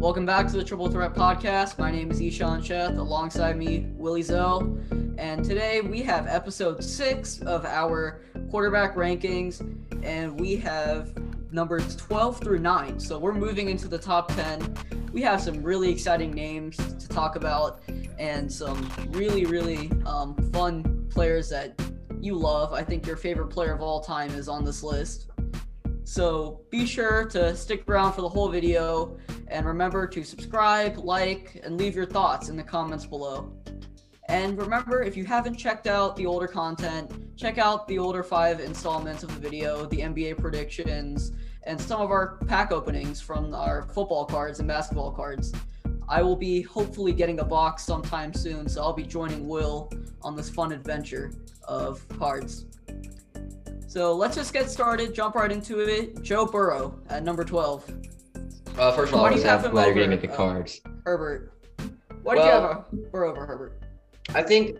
Welcome back to the Triple Threat Podcast. My name is Ishan Sheth. Alongside me, Willie Zell. And today we have episode six of our quarterback rankings, and we have numbers 12 through 9. So we're moving into the top 10. We have some really exciting names to talk about and some really, really um, fun players that you love. I think your favorite player of all time is on this list. So be sure to stick around for the whole video and remember to subscribe, like, and leave your thoughts in the comments below. And remember, if you haven't checked out the older content, check out the older five installments of the video, the NBA predictions, and some of our pack openings from our football cards and basketball cards. I will be hopefully getting a box sometime soon, so I'll be joining Will on this fun adventure of cards. So let's just get started, jump right into it. Joe Burrow at number 12. Uh, first of all, I was you have glad you're over, getting at the uh, cards. Herbert. Why did you have Burrow over Herbert? I think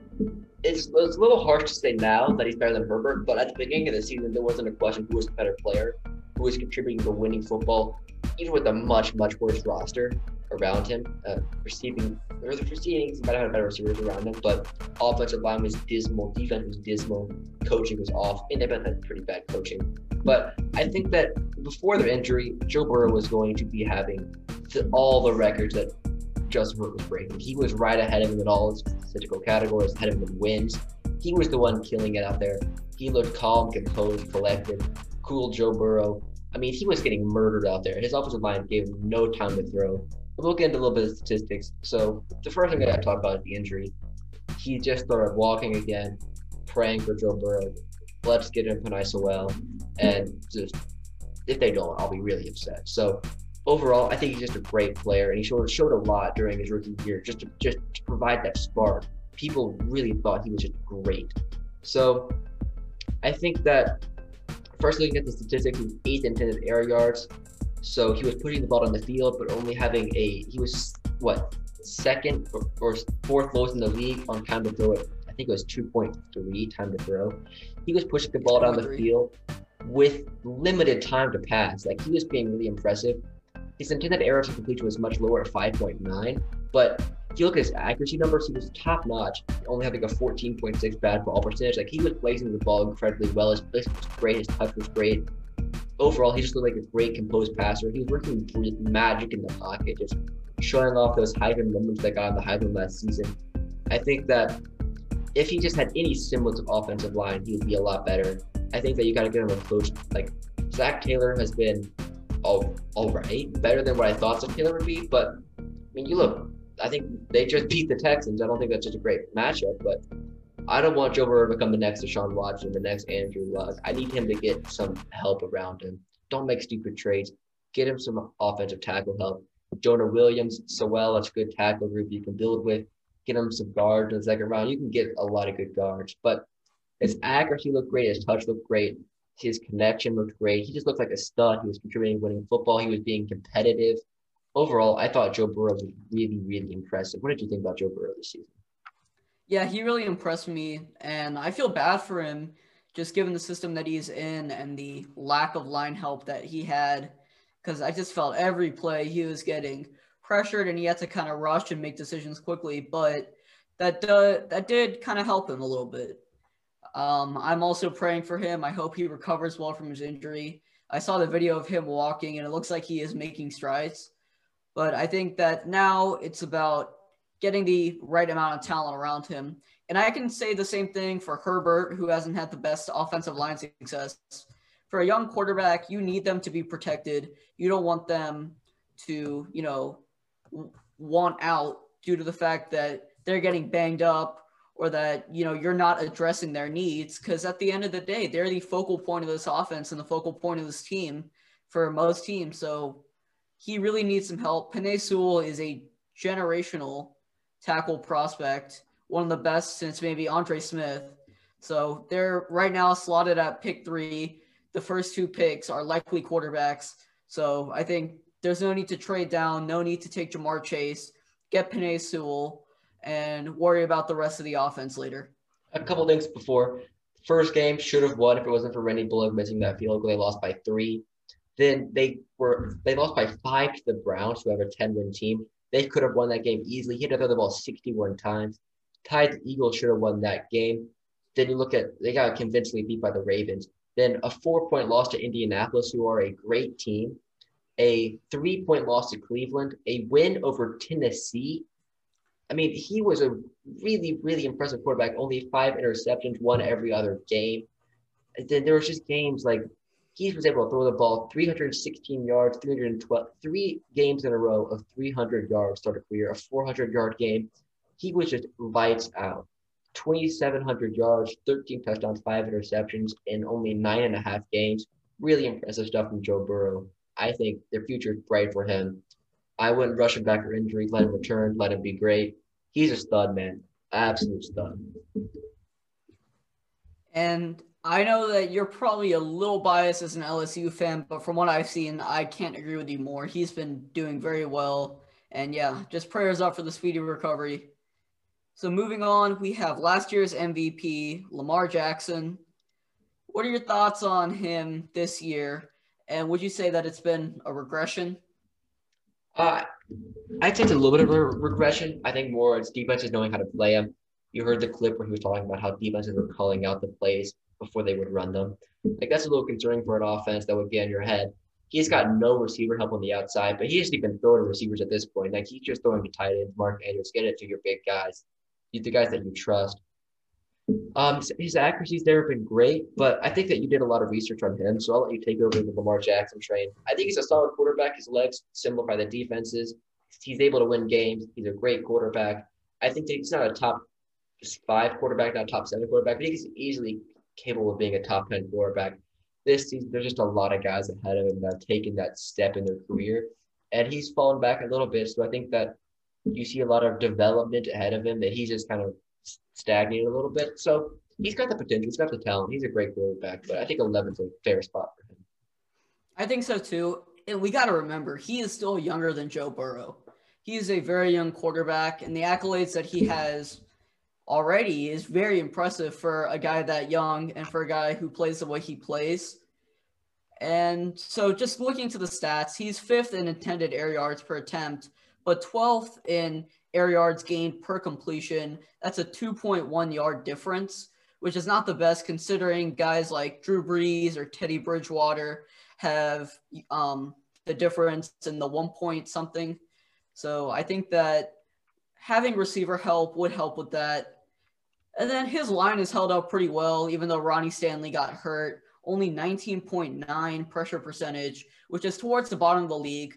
it's, it's a little harsh to say now that he's better than Herbert, but at the beginning of the season, there wasn't a question who was the better player, who was contributing to winning football, even with a much, much worse roster around him. Uh, receiving, or the receiving, he might have had better receivers around him, but offensive line was dismal, defense was dismal, coaching was off, and they both had pretty bad coaching. But I think that before their injury, Joe Burrow was going to be having the, all the records that Justin Herbert was breaking. He was right ahead of him in all his statistical categories, ahead of him in wins. He was the one killing it out there. He looked calm, composed, collected, cool Joe Burrow. I mean, he was getting murdered out there. His offensive line gave him no time to throw. We'll get into a little bit of statistics. So the first thing I got to talk about is the injury. He just started walking again, praying for Joe Burrow. Let's get him Panay well. And just if they don't, I'll be really upset. So overall, I think he's just a great player, and he showed showed a lot during his rookie year, just to just to provide that spark. People really thought he was just great. So I think that first looking at the statistics, he was eighth intended air yards. So he was putting the ball on the field, but only having a he was what second or, or fourth lowest in the league on time to throw it. I think it was 2.3 time to throw. He was pushing the ball down the field with limited time to pass. Like he was being really impressive. His intended error to completion was much lower at 5.9, but if you look at his accuracy numbers, he was top notch, only having a 14.6 bad ball percentage. Like he was placing the ball incredibly well. His placement was great. His touch was great. Overall, he just looked like a great composed passer. He was working magic in the pocket, just showing off those Heisman moments that got in the Heisman last season. I think that if he just had any semblance of offensive line, he would be a lot better. I think that you got to get him a coach like Zac Taylor has been all all right, better than what I thought Zac Taylor would be. But I mean, you look, I think they just beat the Texans. I don't think that's such a great matchup, but I don't want Joe Burrow to become the next Deshaun Watson, the next Andrew Luck. I need him to get some help around him. Don't make stupid trades. Get him some offensive tackle help. Jonah Williams, Sewell, that's a good tackle group you can build with. Get him some guards in the second round. You can get a lot of good guards, but his accuracy looked great. His touch looked great. His connection looked great. He just looked like a stud. He was contributing, winning football. He was being competitive. Overall, I thought Joe Burrow was really, really impressive. What did you think about Joe Burrow this season? Yeah, he really impressed me, and I feel bad for him just given the system that he's in and the lack of line help that he had. Because I just felt every play he was getting pressured and he had to kind of rush and make decisions quickly. But that do, that did kind of help him a little bit. Um, I'm also praying for him. I hope he recovers well from his injury. I saw the video of him walking, and it looks like he is making strides. But I think that now it's about getting the right amount of talent around him. And I can say the same thing for Herbert, who hasn't had the best offensive line success. For a young quarterback, you need them to be protected. You don't want them to, you know, want out due to the fact that they're getting banged up or that, you know, you're not addressing their needs. Because at the end of the day, they're the focal point of this offense and the focal point of this team for most teams. So he really needs some help. Penei Sewell is a generational tackle prospect, one of the best since maybe Andre Smith. So they're right now slotted at pick three. The first two picks are likely quarterbacks. So I think there's no need to trade down, no need to take Ja'Marr Chase, get Penei Sewell, and worry about the rest of the offense later. A couple things before. First game should have won if it wasn't for Randy Bullock missing that field goal. They lost by three. Then they were they lost by five to the Browns, who have a 10-win team. They could have won that game easily. He had to throw the ball 61 times. Tied Eagles should have won that game. Then you look at they got convincingly beat by the Ravens. Then a four-point loss to Indianapolis, who are a great team. A three-point loss to Cleveland. A win over Tennessee. I mean, he was a really, really impressive quarterback. Only five interceptions, won every other game. Then there was just games like he was able to throw the ball 316 yards, 312, three games in a row of 300 yards, start a career, a 400 yard game. He was just lights out. 2,700 yards, 13 touchdowns, five interceptions in only nine and a half games. Really impressive stuff from Joe Burrow. I think the future is bright for him. I wouldn't rush him back for injury, let him return, let him be great. He's a stud, man. Absolute stud. And I know that you're probably a little biased as an LSU fan, but from what I've seen, I can't agree with you more. He's been doing very well. And yeah, just prayers up for the speedy recovery. So moving on, we have last year's MVP, Lamar Jackson. What are your thoughts on him this year? And would you say that it's been a regression? Uh, I'd say it's a little bit of a regression. I think more it's defenses knowing how to play him. You heard the clip where he was talking about how defenses were calling out the plays before they would run them. Like that's a little concerning for an offense that would get in your head. He's got no receiver help on the outside, but he hasn't even throwing receivers at this point. Like he's just throwing to tight ends, Mark Andrews, get it to your big guys, the guys that you trust. Um, his accuracy's never been great, but I think that you did a lot of research on him, so I'll let you take over the Lamar Jackson train. I think he's a solid quarterback. His legs simplify the defenses. He's able to win games. He's a great quarterback. I think that he's not a top five quarterback, not top seven quarterback, but he's easily capable of being a top 10 quarterback. This season, there's just a lot of guys ahead of him that have taken that step in their career. And he's fallen back a little bit. So I think that you see a lot of development ahead of him that he's just kind of stagnated a little bit. So he's got the potential, he's got the talent. He's a great quarterback, but I think 11's a fair spot for him. I think so too. And we got to remember, he is still younger than Joe Burrow. He is a very young quarterback, and the accolades that he has already is very impressive for a guy that young and for a guy who plays the way he plays. And so, just looking to the stats, he's fifth in intended air yards per attempt, but 12th in air yards gained per completion. That's a 2.1 yard difference, which is not the best considering guys like Drew Brees or Teddy Bridgewater have um, the difference in the one point something. So I think that having receiver help would help with that. And then his line is held up pretty well, even though Ronnie Stanley got hurt. Only 19.9 pressure percentage, which is towards the bottom of the league.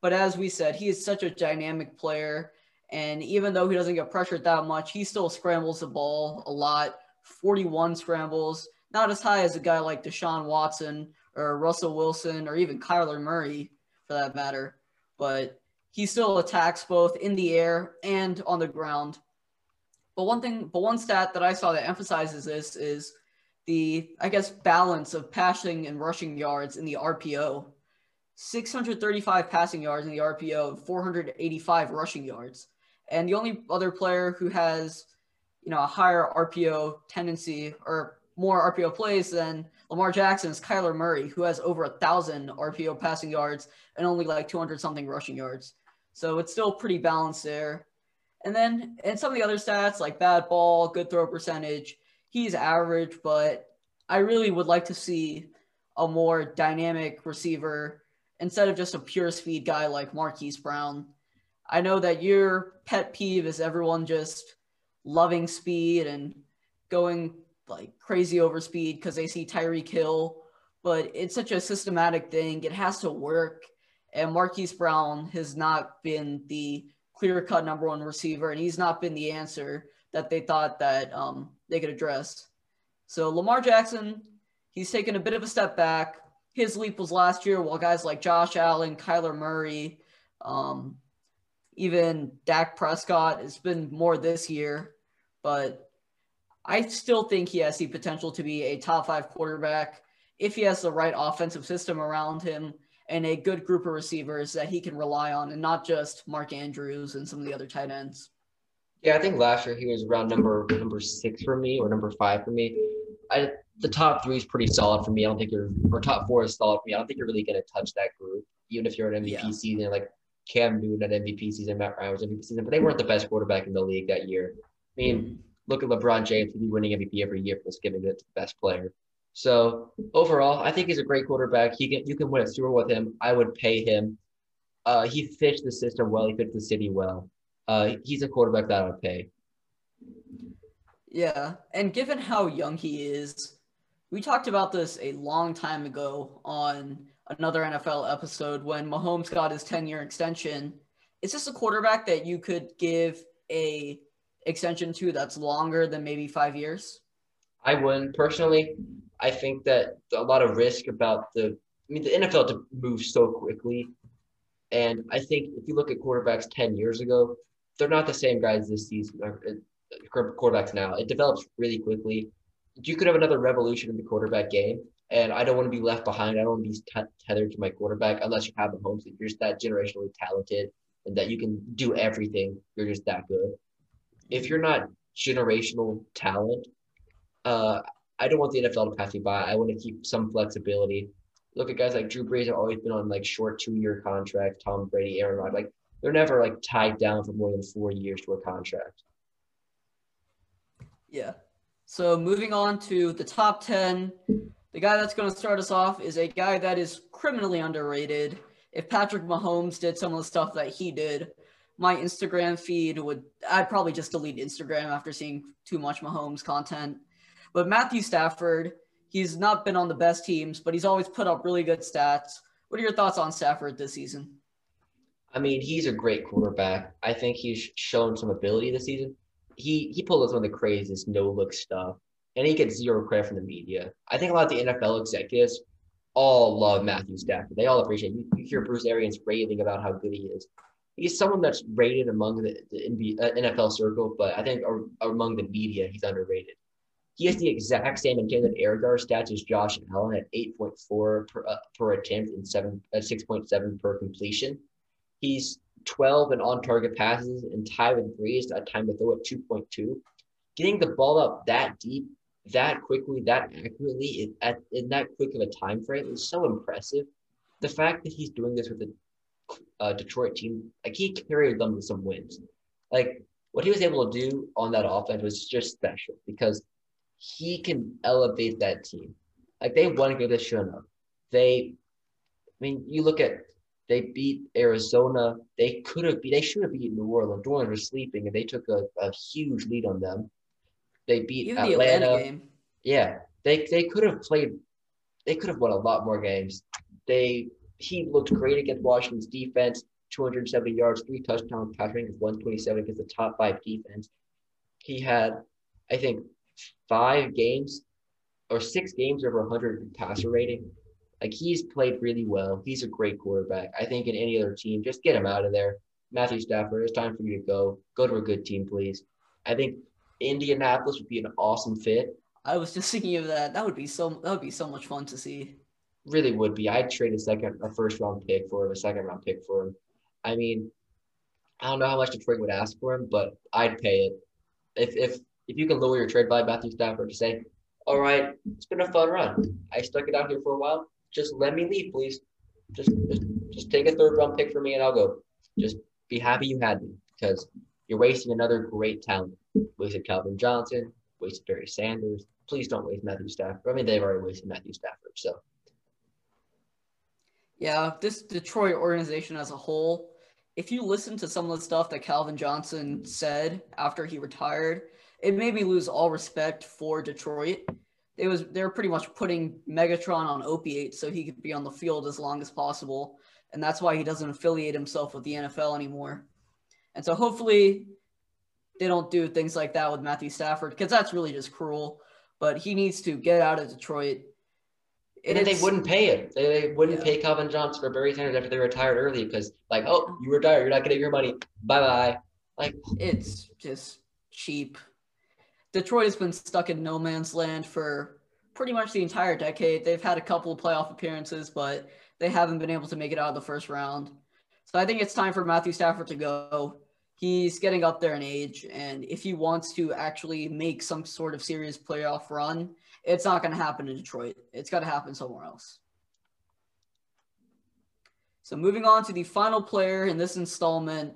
But as we said, he is such a dynamic player. And even though he doesn't get pressured that much, he still scrambles the ball a lot 41 scrambles, not as high as a guy like Deshaun Watson or Russell Wilson or even Kyler Murray for that matter. But he still attacks both in the air and on the ground. But one thing, but one stat that I saw that emphasizes this is the, I guess, balance of passing and rushing yards in the RPO. 635 passing yards in the RPO, 485 rushing yards. And the only other player who has, you know, a higher RPO tendency or more RPO plays than Lamar Jackson is Kyler Murray, who has over a thousand RPO passing yards and only like 200 something rushing yards. So it's still pretty balanced there. And then and some of the other stats like bad ball, good throw percentage, he's average, but I really would like to see a more dynamic receiver instead of just a pure speed guy like Marquise Brown. I know that your pet peeve is everyone just loving speed and going like crazy over speed because they see Tyreek Hill, but it's such a systematic thing. It has to work. And Marquise Brown has not been the clear cut number one receiver, and he's not been the answer that they thought that um, they could address. So Lamar Jackson, he's taken a bit of a step back. His leap was last year, while guys like Josh Allen, Kyler Murray, um, even Dak Prescott. It's been more this year, but I still think he has the potential to be a top five quarterback if he has the right offensive system around him and a good group of receivers that he can rely on and not just Mark Andrews and some of the other tight ends. Yeah, I think last year he was around number number six for me or number five for me. I the top three is pretty solid for me. I don't think you're or top four is solid for me. I don't think you're really gonna touch that group, even if you're an MVP Yeah. season like Cam Newton at MVP season, Matt Ryan was MVP season, but they weren't the best quarterback in the league that year. I mean, look at LeBron James, he'd be winning MVP every year for just giving it to the best player. So overall, I think he's a great quarterback. He can you can win a Super Bowl with him. I would pay him. Uh, he fits the system well. He fits the city well. Uh, he's a quarterback that I would pay. Yeah, and given how young he is, we talked about this a long time ago on another NFL episode when Mahomes got his 10-year extension. Is this a quarterback that you could give a extension to that's longer than maybe five years? I wouldn't personally. I think that a lot of risk about the. I mean, the NFL to move so quickly, and I think if you look at quarterbacks ten years ago, they're not the same guys this season. Or, uh, quarterbacks now, it develops really quickly. You could have another revolution in the quarterback game, and I don't want to be left behind. I don't want to be tethered to my quarterback unless you have the home that you're just that generationally talented and that you can do everything. You're just that good. If you're not generational talent, uh, I don't want the NFL to pass me by. I want to keep some flexibility. Look at guys like Drew Brees have always been on like short two-year contracts. Tom Brady, Aaron Rodgers, like they're never like tied down for more than four years to a contract. Yeah. So moving on to the top 10, the guy that's going to start us off is a guy that is criminally underrated. If Patrick Mahomes did some of the stuff that he did, my Instagram feed would, I'd probably just delete Instagram after seeing too much Mahomes content. But Matthew Stafford, he's not been on the best teams, but he's always put up really good stats. What are your thoughts on Stafford this season? I mean, he's a great quarterback. I think he's shown some ability this season. He he pulled us some of the craziest no look stuff, and he gets zero credit from the media. I think a lot of the NFL executives all love Matthew Stafford. They all appreciate. You, you hear Bruce Arians raving about how good he is. He's someone that's rated among the, the NFL uh, circle, but I think among the media, he's underrated. He has the exact same intended air yard stats as Josh and Allen at 8.4 per, uh, per attempt and seven uh, 6.7 per completion. He's 12 in on target passes and tied with Brees at time to throw at 2.2. Getting the ball up that deep, that quickly, that accurately, at in that quick of a time frame is so impressive. The fact that he's doing this with the uh, Detroit team, like he carried them to some wins. Like what he was able to do on that offense was just special because he can elevate that team. Like they won against the show up. They, I mean, you look at they beat Arizona. They could have beat. They should have beat New Orleans. New Orleans was sleeping, and they took a, a huge lead on them. They beat Even Atlanta. the Atlanta game. Yeah, they they could have played. They could have won a lot more games. They he looked great against Washington's defense. 270 yards, three touchdowns, rating of 127 against the top five defense. He had, I think, five games or six games over 100 passer rating. Like he's played really well. He's a great quarterback. I think in any other team, just get him out of there. Matthew Stafford, it's time for you to go. Go to a good team, please. I think Indianapolis would be an awesome fit. I was just thinking of that. That would be so. That would be so much fun to see. Really would be. I'd trade a second, a first round pick for him, a second round pick for him. I mean, I don't know how much Detroit would ask for him, but I'd pay it. If if if you can lower your trade by Matthew Stafford, to say, all right, it's been a fun run. I stuck it out here for a while. Just let me leave, please. Just, just, just take a third round pick for me and I'll go. Just be happy you had me because you're wasting another great talent. Wasted Calvin Johnson, wasted Barry Sanders. Please don't waste Matthew Stafford. I mean, they've already wasted Matthew Stafford. So, yeah, this Detroit organization as a whole, if you listen to some of the stuff that Calvin Johnson said after he retired, it made me lose all respect for Detroit. It was they're pretty much putting Megatron on opiates so he could be on the field as long as possible, and that's why he doesn't affiliate himself with the NFL anymore. And so hopefully they don't do things like that with Matthew Stafford because that's really just cruel. But he needs to get out of Detroit. And they wouldn't pay it. They, they wouldn't Yeah. pay Calvin Johnson for Barry Sanders after they retired early because, like, oh, you retired, you're not getting your money. Bye bye. Like, It's just cheap. Detroit has been stuck in no man's land for pretty much the entire decade. They've had a couple of playoff appearances, but they haven't been able to make it out of the first round. So I think it's time for Matthew Stafford to go. He's getting up there in age, and if he wants to actually make some sort of serious playoff run it's not going to happen in Detroit. It's got to happen somewhere else. So moving on to the final player in this installment,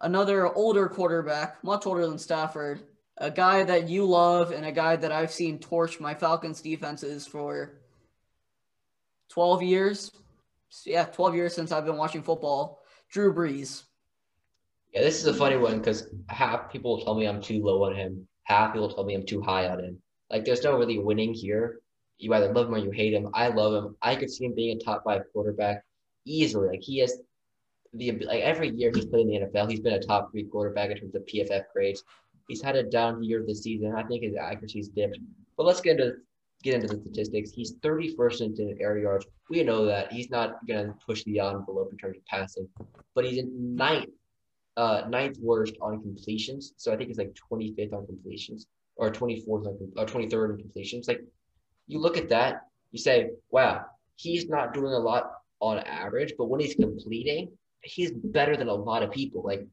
another older quarterback, much older than Stafford, a guy that you love and a guy that I've seen torch my Falcons defenses for 12 years. Yeah, 12 years since I've been watching football. Drew Brees. Yeah, this is a funny one because half people will tell me I'm too low on him. Half people tell me I'm too high on him. Like, there's no really winning here. You either love him or you hate him. I love him. I could see him being a top five quarterback easily. Like, he has the like every year he's played in the NFL, he's been a top three quarterback in terms of PFF grades. He's had a down year this season. I think his accuracy's dipped. But let's get into get into the statistics. He's 31st in air yards. We know that he's not gonna push the envelope in terms of passing, but he's in ninth, uh, ninth worst on completions. So I think it's like 25th on completions or 24th on or 23rd in completions. Like you look at that, you say, wow, he's not doing a lot on average, but when he's completing, he's better than a lot of people. Like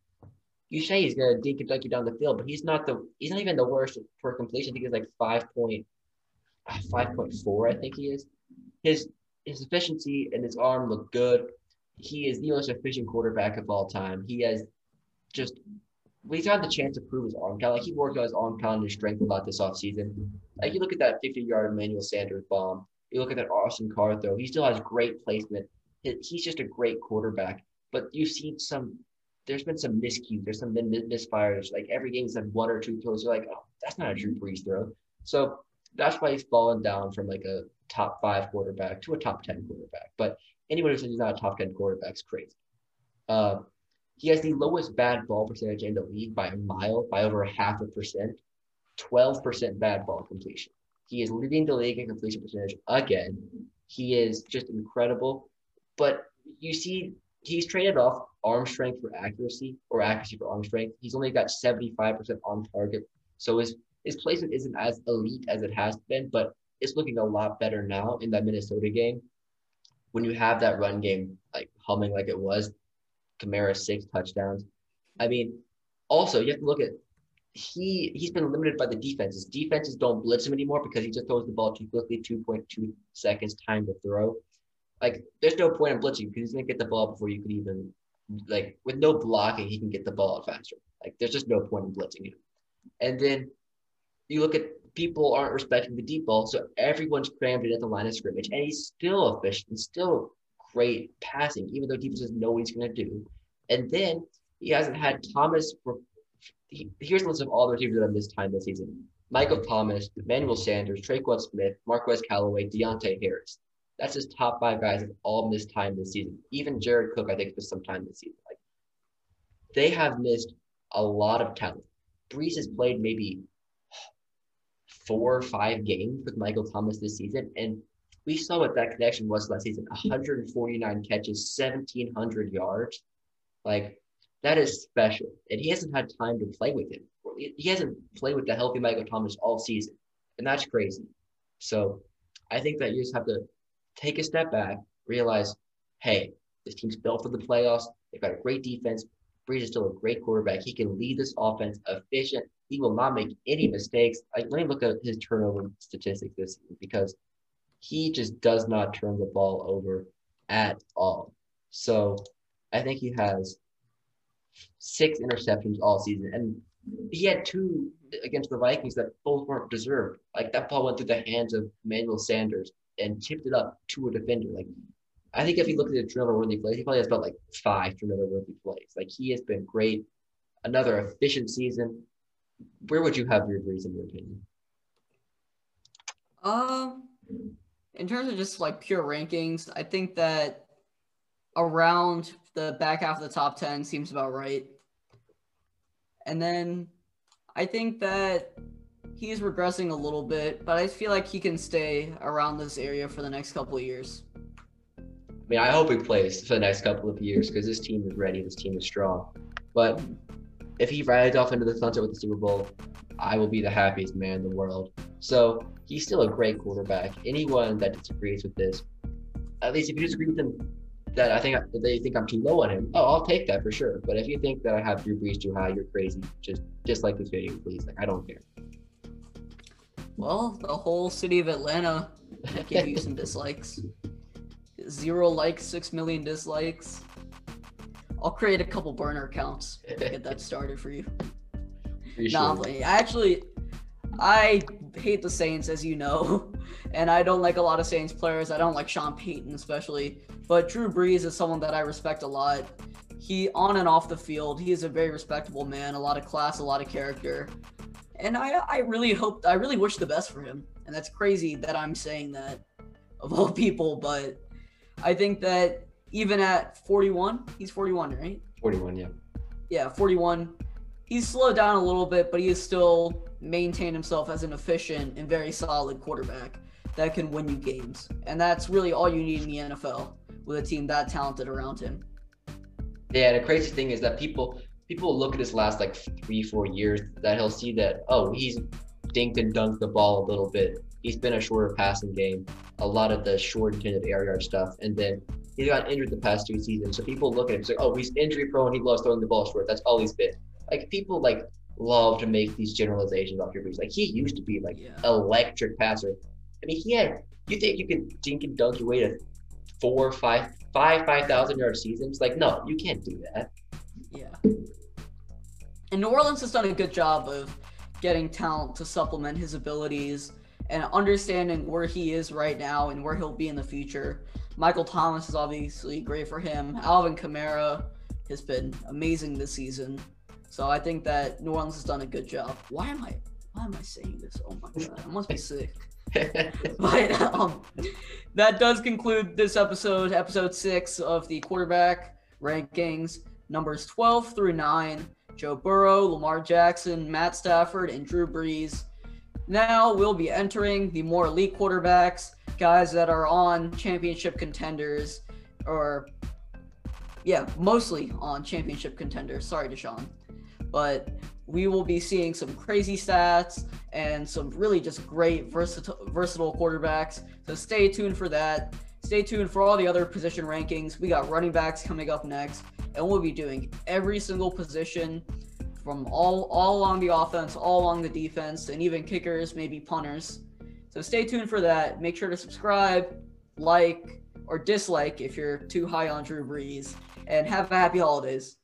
you say he's gonna dunk you down the field, but he's not the he's not even the worst per completion. I think he's like five point five point four, I think he is. His his efficiency and his arm look good. He is the most efficient quarterback of all time. He has just he's had the chance to prove his arm count. Like he worked on his arm count and strength a lot this offseason. Like you look at that 50 yard Emmanuel Sanders bomb. You look at that Austin Carr throw. He still has great placement. He's just a great quarterback. But you've seen some. There's been some miscues. There's some misfires. Like every game's had one or two throws. You're like, oh, that's not a Drew Brees throw. So that's why he's fallen down from like a top five quarterback to a top ten quarterback. But anyone who says he's not a top ten quarterback is crazy. Uh, he has the lowest bad ball percentage in the league by a mile, by over a half a percent. 12% bad ball completion. He is leading the league in completion percentage again. He is just incredible. But you see he's traded off arm strength for accuracy or accuracy for arm strength. He's only got 75% on target. So his, his placement isn't as elite as it has been, but it's looking a lot better now in that Minnesota game. When you have that run game like humming like it was, Kamara six touchdowns. I mean, also you have to look at he he's been limited by the defenses. Defenses don't blitz him anymore because he just throws the ball too quickly, 2.2 seconds time to throw like there's no point in blitzing because he's gonna get the ball before you can even like with no blocking he can get the ball out faster. Like there's just no point in blitzing him. And then you look at people aren't respecting the deep ball, so everyone's crammed in at the line of scrimmage, and he's still efficient, and still great passing, even though defenses know what he's gonna do. And then he hasn't had Thomas. He, here's the list of all the receivers that have missed time this season: Michael Thomas, Emmanuel Sanders, Tre'Quan Smith, Marquez Callaway, Deonte Harris. That's his top five guys have all missed time this season. Even Jared Cook, I think, missed some time this season. Like they have missed a lot of talent. Brees has played maybe four or five games with Michael Thomas this season, and we saw what that connection was last season hmm. 149 catches, 1,700 yards. Like, that is special. And he hasn't had time to play with him. He hasn't played with the healthy Michael Thomas all season. And that's crazy. So I think that you just have to take a step back, realize, hey, this team's built for the playoffs. They've got a great defense. Brees is still a great quarterback. He can lead this offense efficient. He will not make any mistakes. Like, let me look at his turnover statistics this season because he just does not turn the ball over at all. So I think he has six interceptions all season. And he had two against the Vikings that both weren't deserved. Like that ball went through the hands of Emmanuel Sanders and tipped it up to a defender. Like I think if you look at the turnover worthy plays, he probably has about like five turnover worthy plays. Like he has been great. Another efficient season. Where would you have your Brees in your opinion? Um, in terms of just like pure rankings, I think that around the back half of the top ten seems about right. And then I think that he's regressing a little bit, but I feel like he can stay around this area for the next couple of years. I mean, I hope he plays for the next couple of years because this team is ready. This team is strong. But if he rides off into the sunset with the Super Bowl, I will be the happiest man in the world. So he's still a great quarterback. Anyone that disagrees with this, at least if you disagree with him, that I think they think I'm too low on him. Oh, I'll take that for sure. But if you think that I have Drew Brees too high, you're crazy. Just just like this video, please. Like I don't care. Well, the whole city of Atlanta give you some dislikes. Zero likes, six million dislikes. I'll create a couple burner accounts to get that started for you. Pretty Nah, sure. I actually, I hate the Saints, as you know, and I don't like a lot of Saints players. I don't like Sean Payton, especially. But Drew Brees is someone that I respect a lot. He, on and off the field, he is a very respectable man, a lot of class, a lot of character. And I, I really hope, I really wish the best for him. And that's crazy that I'm saying that of all people, but I think that even at 41, he's 41, right? 41, yeah. yeah, 41. He's slowed down a little bit, but he has still maintained himself as an efficient and very solid quarterback that can win you games. And that's really all you need in the NFL with a team that talented around him. Yeah, the crazy thing is that people people look at his last like three, four years that he'll see that, oh, he's dinked and dunked the ball a little bit. He's been a shorter passing game, a lot of the short intended air yard stuff, and then he got injured the past two seasons. So people look at him and say, oh, he's injury prone, he loves throwing the ball short. That's all he's been. Like people like love to make these generalizations off your Brees. Like he used to be like Yeah. electric passer. I mean, he had. You think you could dink and dunk your way to four, five, five, five thousand yard seasons? Like, no, you can't do that. Yeah. And New Orleans has done a good job of getting talent to supplement his abilities and understanding where he is right now and where he'll be in the future. Michael Thomas is obviously great for him. Alvin Kamara has been amazing this season. So I think that New Orleans has done a good job. Why am I why am I saying this? Oh my god, I must be sick. But um, that does conclude this episode, episode six of the quarterback rankings, numbers 12 through 9. Joe Burrow, Lamar Jackson, Matt Stafford, and Drew Brees. Now we'll be entering the more elite quarterbacks, guys that are on championship contenders, or yeah, mostly on championship contenders. Sorry, Deshaun. But we will be seeing some crazy stats and some really just great versatile, versatile quarterbacks. So stay tuned for that. Stay tuned for all the other position rankings. We got running backs coming up next, and we'll be doing every single position from all all along the offense, all along the defense, and even kickers, maybe punters. So stay tuned for that. Make sure to subscribe, like, or dislike if you're too high on Drew Brees, and have a happy holidays.